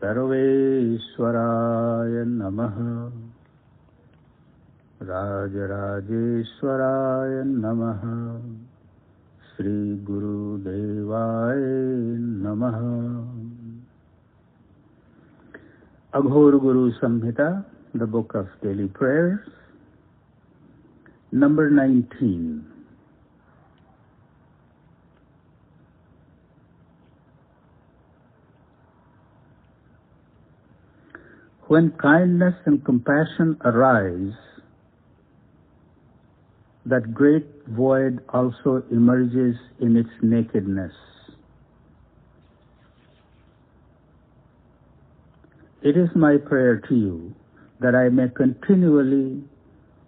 सर्वेश्वराय नमः। राजराजेश्वराय नमः। श्रीगुरुदेवाय नमः। Aghor Guru Samhita the book of daily prayers number 19 When kindness and compassion arise, that great void also emerges in its nakedness. It is my prayer to you that I may continually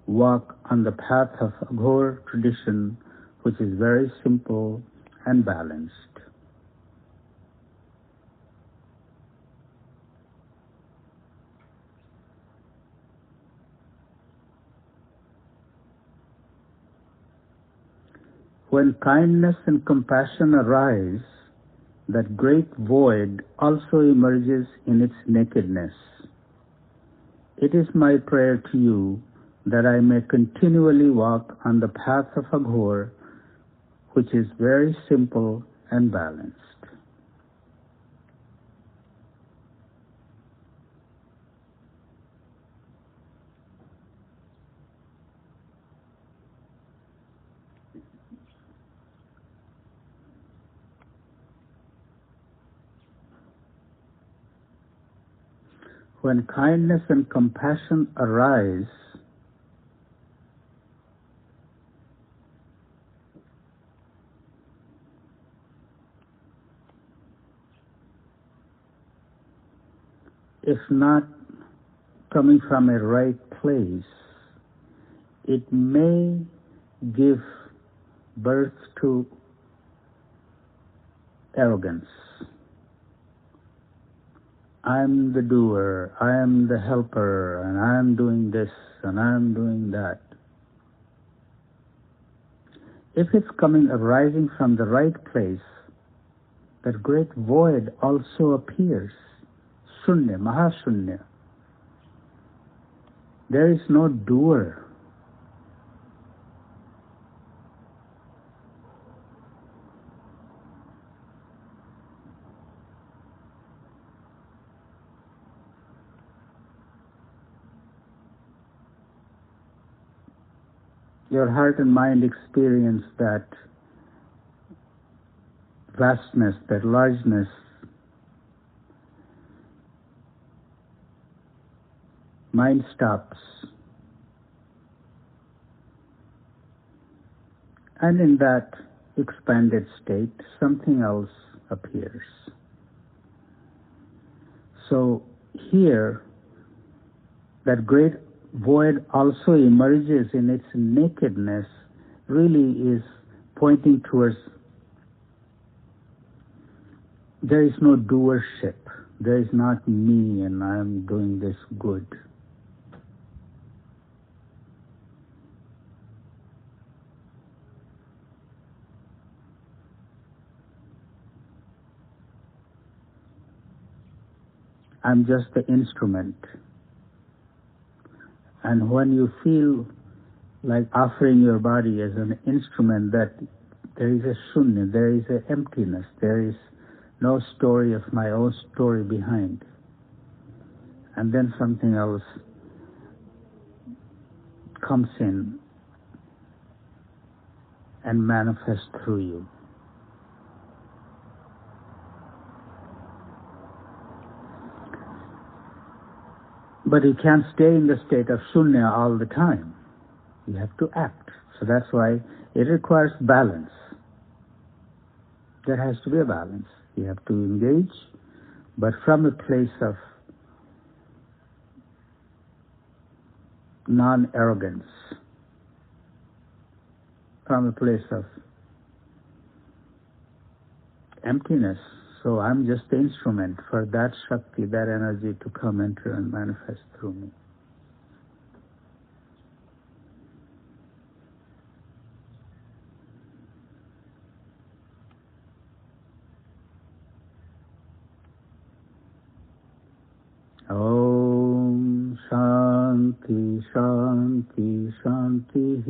walk on the path of Aghor tradition, which is very simple and balanced. When kindness and compassion arise, that great void also emerges in its nakedness. It is my prayer to you that I may continually walk on the path of Aghor, which is very simple and balanced. When kindness and compassion arise, if not coming from a right place, it may give birth to arrogance. I'm the doer, I am the helper, and I'm doing this and I'm doing that. If it's coming arising from the right place, that great void also appears. Shunya, Mahashunya. There is no doer. Your heart and mind experience that vastness, that largeness, mind stops. And in that expanded state, something else appears. So here, that great void also emerges in its nakedness really is pointing towards there is no doership. There is not me and I am doing this good. I'm just the instrument. And when you feel like offering your body as an instrument that there is a shunya, there is an emptiness, there is no story of my own story behind. And then something else comes in and manifests through you. But you can't stay in the state of shunya all the time. You have to act. So that's why it requires balance. There has to be a balance. You have to engage, but from a place of non-arrogance, from a place of emptiness. So I'm just the instrument for that Shakti, that energy to come enter and manifest through me. Om Shanti Shanti Shanti